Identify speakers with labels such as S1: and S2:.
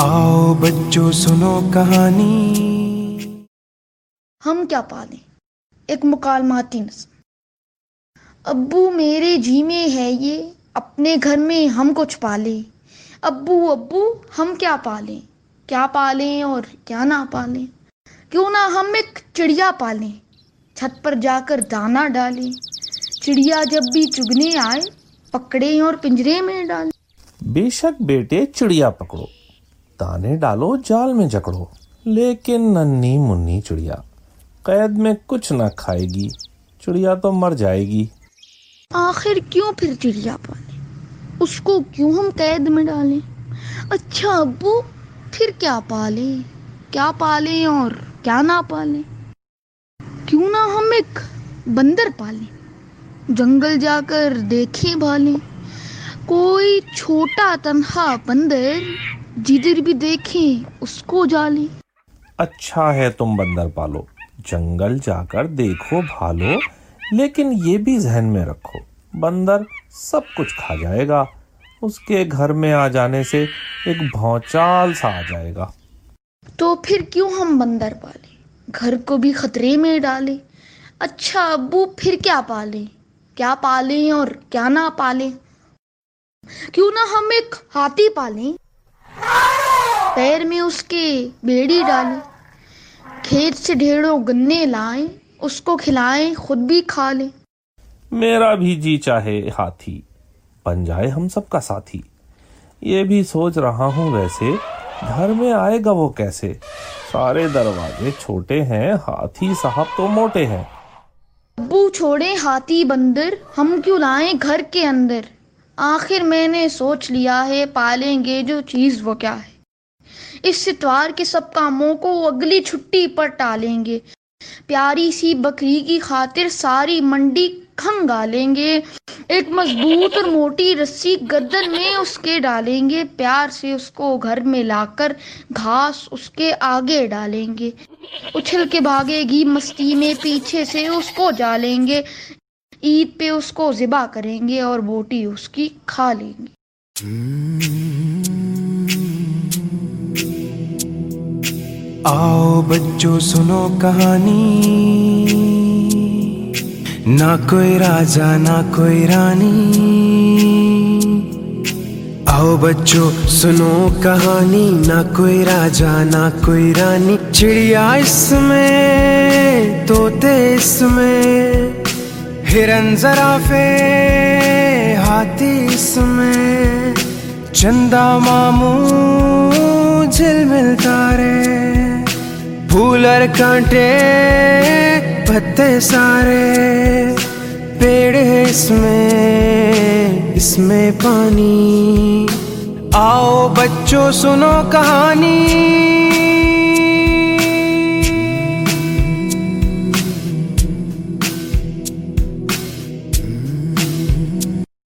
S1: آؤ بچوں سنو کہانی۔
S2: ہم کیا پالیں؟ ایک مکالماتی نظم۔ ابو میرے جی میں ہے یہ اپنے گھر میں ہم کو چھپا لے۔ ابو ابو ہم کیا پالیں؟ کیا پالیں اور کیا نہ پالیں؟ کیوں نہ ہم ایک چڑیا پالیں۔ چھت پر جا کر دانا ڈالیں۔ چڑیا جب بھی چگنے آئے پکڑے اور پنجرے میں ڈالیں۔
S3: بے شک بیٹے چڑیا پکڑو۔ دانے ڈالو، جال میں جکڑو۔ لیکن ننی منی چڑیا، قید میں کچھ نہ کھائے گی، چڑیا تو مر جائے گی۔
S2: آخر کیوں پھر چڑیا پالیں اس کو کیوں ہم قید میں ڈالیں؟ اچھا ابو، پھر کیا پالیں؟ کیا پالیں اور کیا نہ پالیں؟ کیوں نہ ہم ایک بندر پالیں، جنگل جا کر دیکھیں بھالیں۔ کوئی چھوٹا تنہا بندر جدھر بھی دیکھیں اس کو جالیں
S3: اچھا ہے تم بندر پالو جنگل جا کر دیکھو بھالو لیکن یہ بھی ذہن میں رکھو بندر سب کچھ کھا جائے گا۔ اس کے گھر میں آ جانے سے ایک بھونچال سا آ جائے گا۔
S2: تو پھر کیوں ہم بندر پالیں گھر کو بھی خطرے میں ڈالیں اچھا ابو پھر کیا پالیں؟ کیا پالیں اور کیا نہ پالیں؟ کیوں نہ ہم ایک ہاتھی پالیں؟ پیر میں اس کے بیڑی ڈالیں کھیت سے ڈھیڑوں گنے لائیں اس کو کھلائیں خود بھی کھا لیں۔
S3: میرا بھی جی چاہے ہاتھی بن جائے ہم سب کا ساتھی۔ یہ بھی سوچ رہا ہوں ویسے گھر میں آئے گا وہ کیسے؟ سارے دروازے چھوٹے ہیں ہاتھی صاحب تو موٹے ہیں۔
S2: ابو چھوڑے ہاتھی بندر ہم کیوں لائیں گھر کے اندر؟ آخر میں نے سوچ لیا ہے پالیں گے جو چیز وہ کیا ہے۔ اس اتوار کے سب کاموں کو اگلی چھٹی پر ٹالیں گے۔ پیاری سی بکری کی خاطر ساری منڈی کھنگالیں گے۔ ایک مضبوط اور موٹی رسی گردن میں اس کے ڈالیں گے۔ پیار سے اس کو گھر میں لا کر گھاس اس کے آگے ڈالیں گے۔ اچھل کے بھاگے گی مستی میں پیچھے سے اس کو جالیں گے۔ عید پہ اس کو ذبح کریں گے اور بوٹی اس کی کھا لیں گے۔
S1: آؤ بچوں سنو کہانی۔ نہ کوئی راجا، نہ کوئی رانی۔ آؤ بچوں سنو کہانی۔ نہ کوئی راجا، نہ کوئی رانی۔ چڑیا اس میں، طوطے اس میں۔ ہرن زرافے ہاتھی اس میں۔ چندا ماموں کانٹے پتے سارے پیڑ اس میں اس میں پانی۔ آؤ بچوں سنو کہانی۔